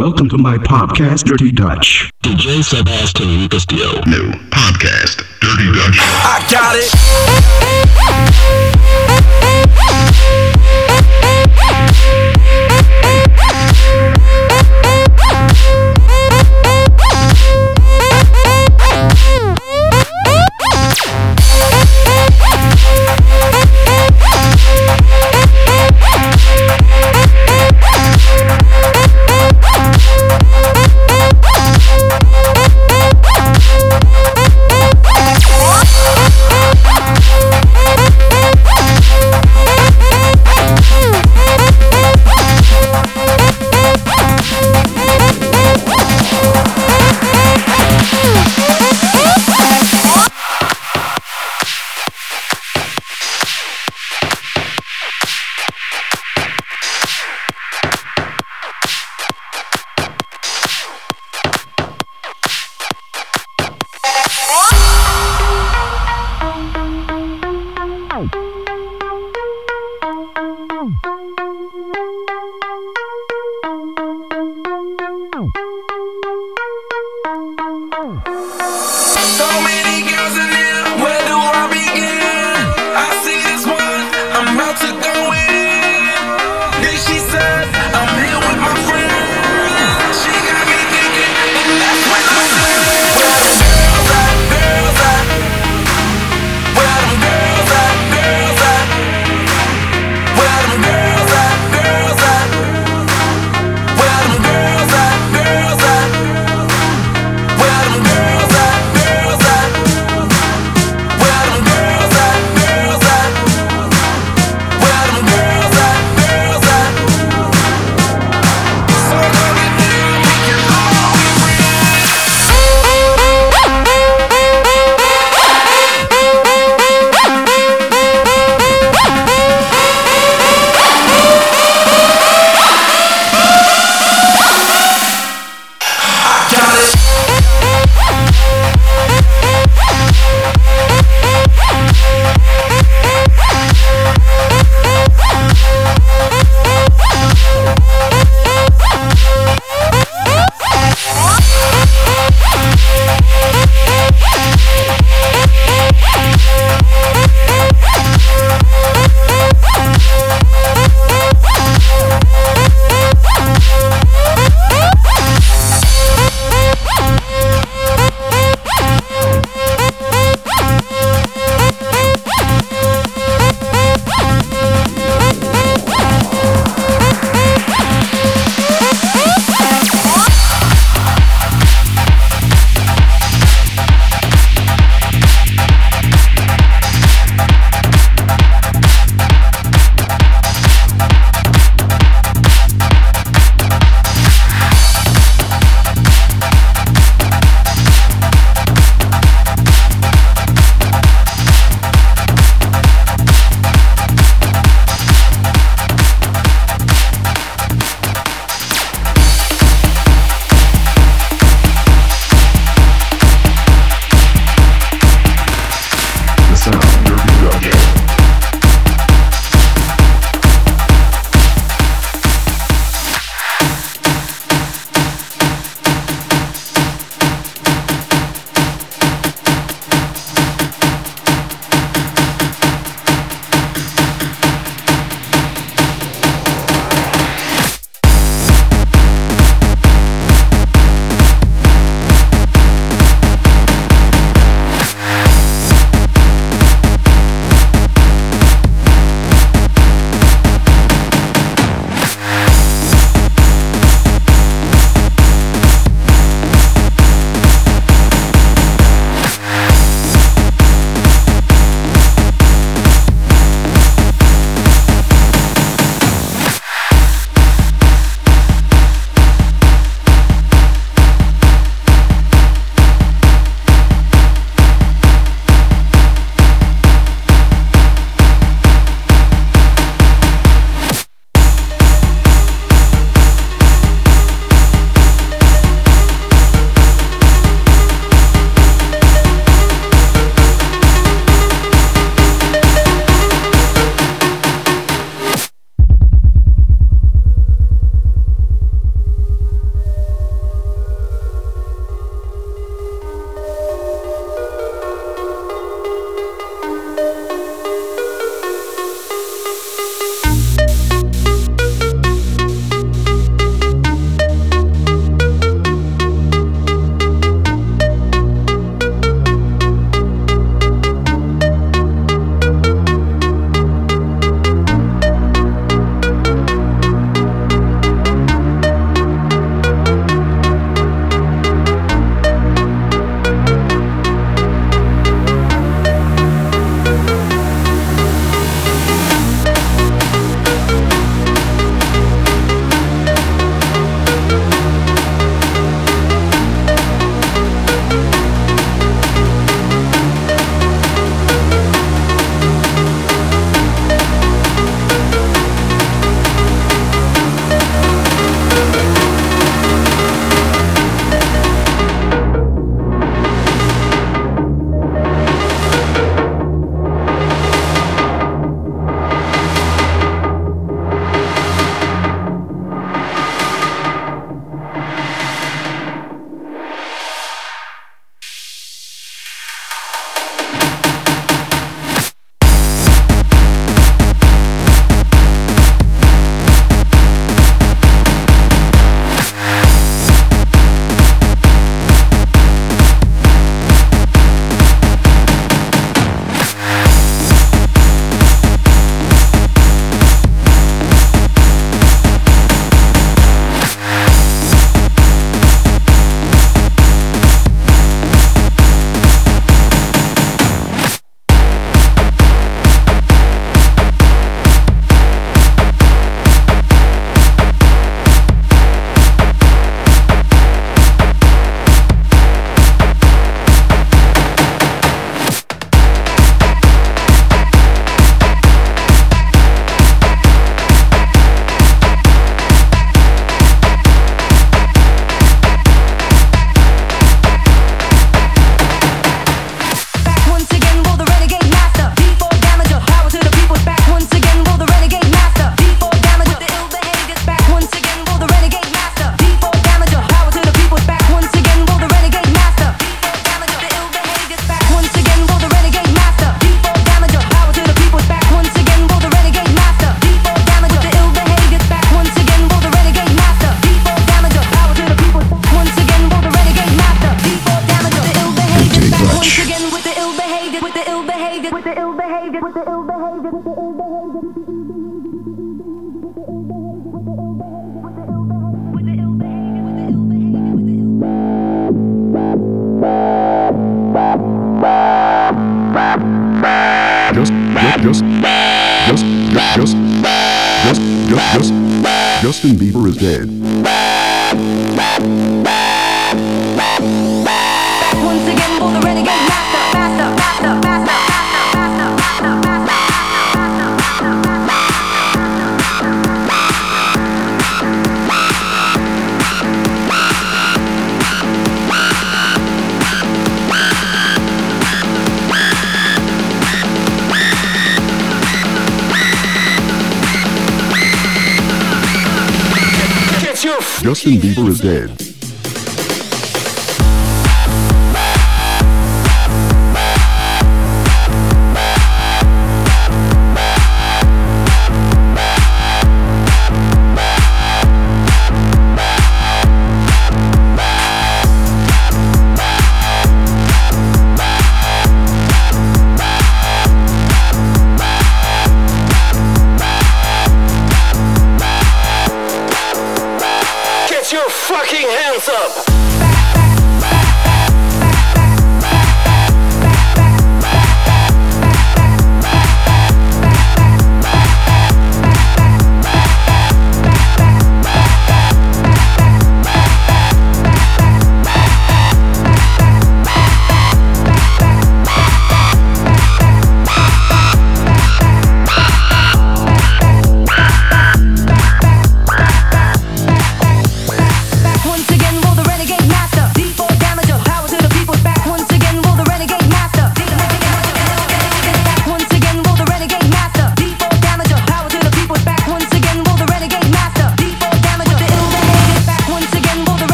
Welcome to my podcast, Dirty Dutch. DJ Sebastian Castillo. New podcast, Dirty Dutch. I got it.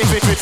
Beep, beep.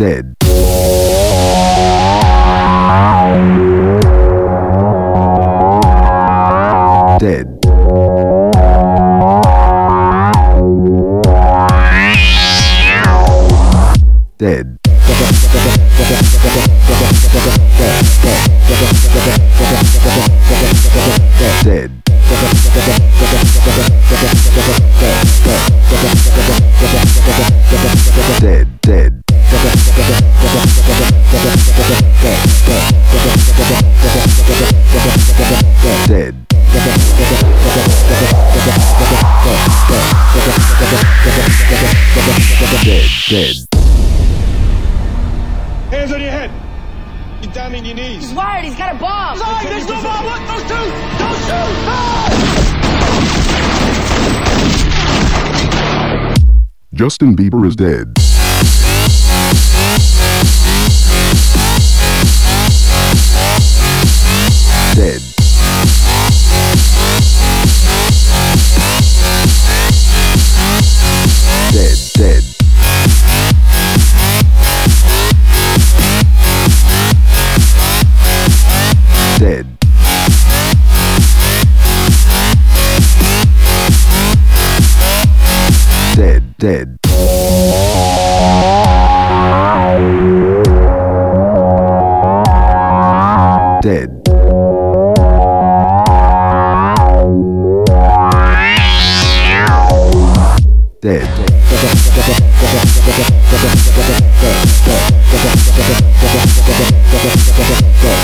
dead. dead. Hands on your head. You're down your knees. He's wired. He's got a bomb. He's lying. There's no bomb. Don't shoot. Justin Bieber is dead. dead. Dead. Dead.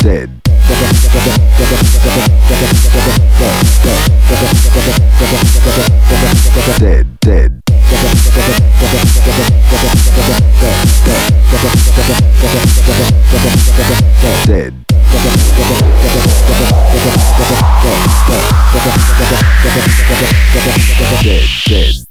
Dead. Dead. Dead. Dead, dead. Dead,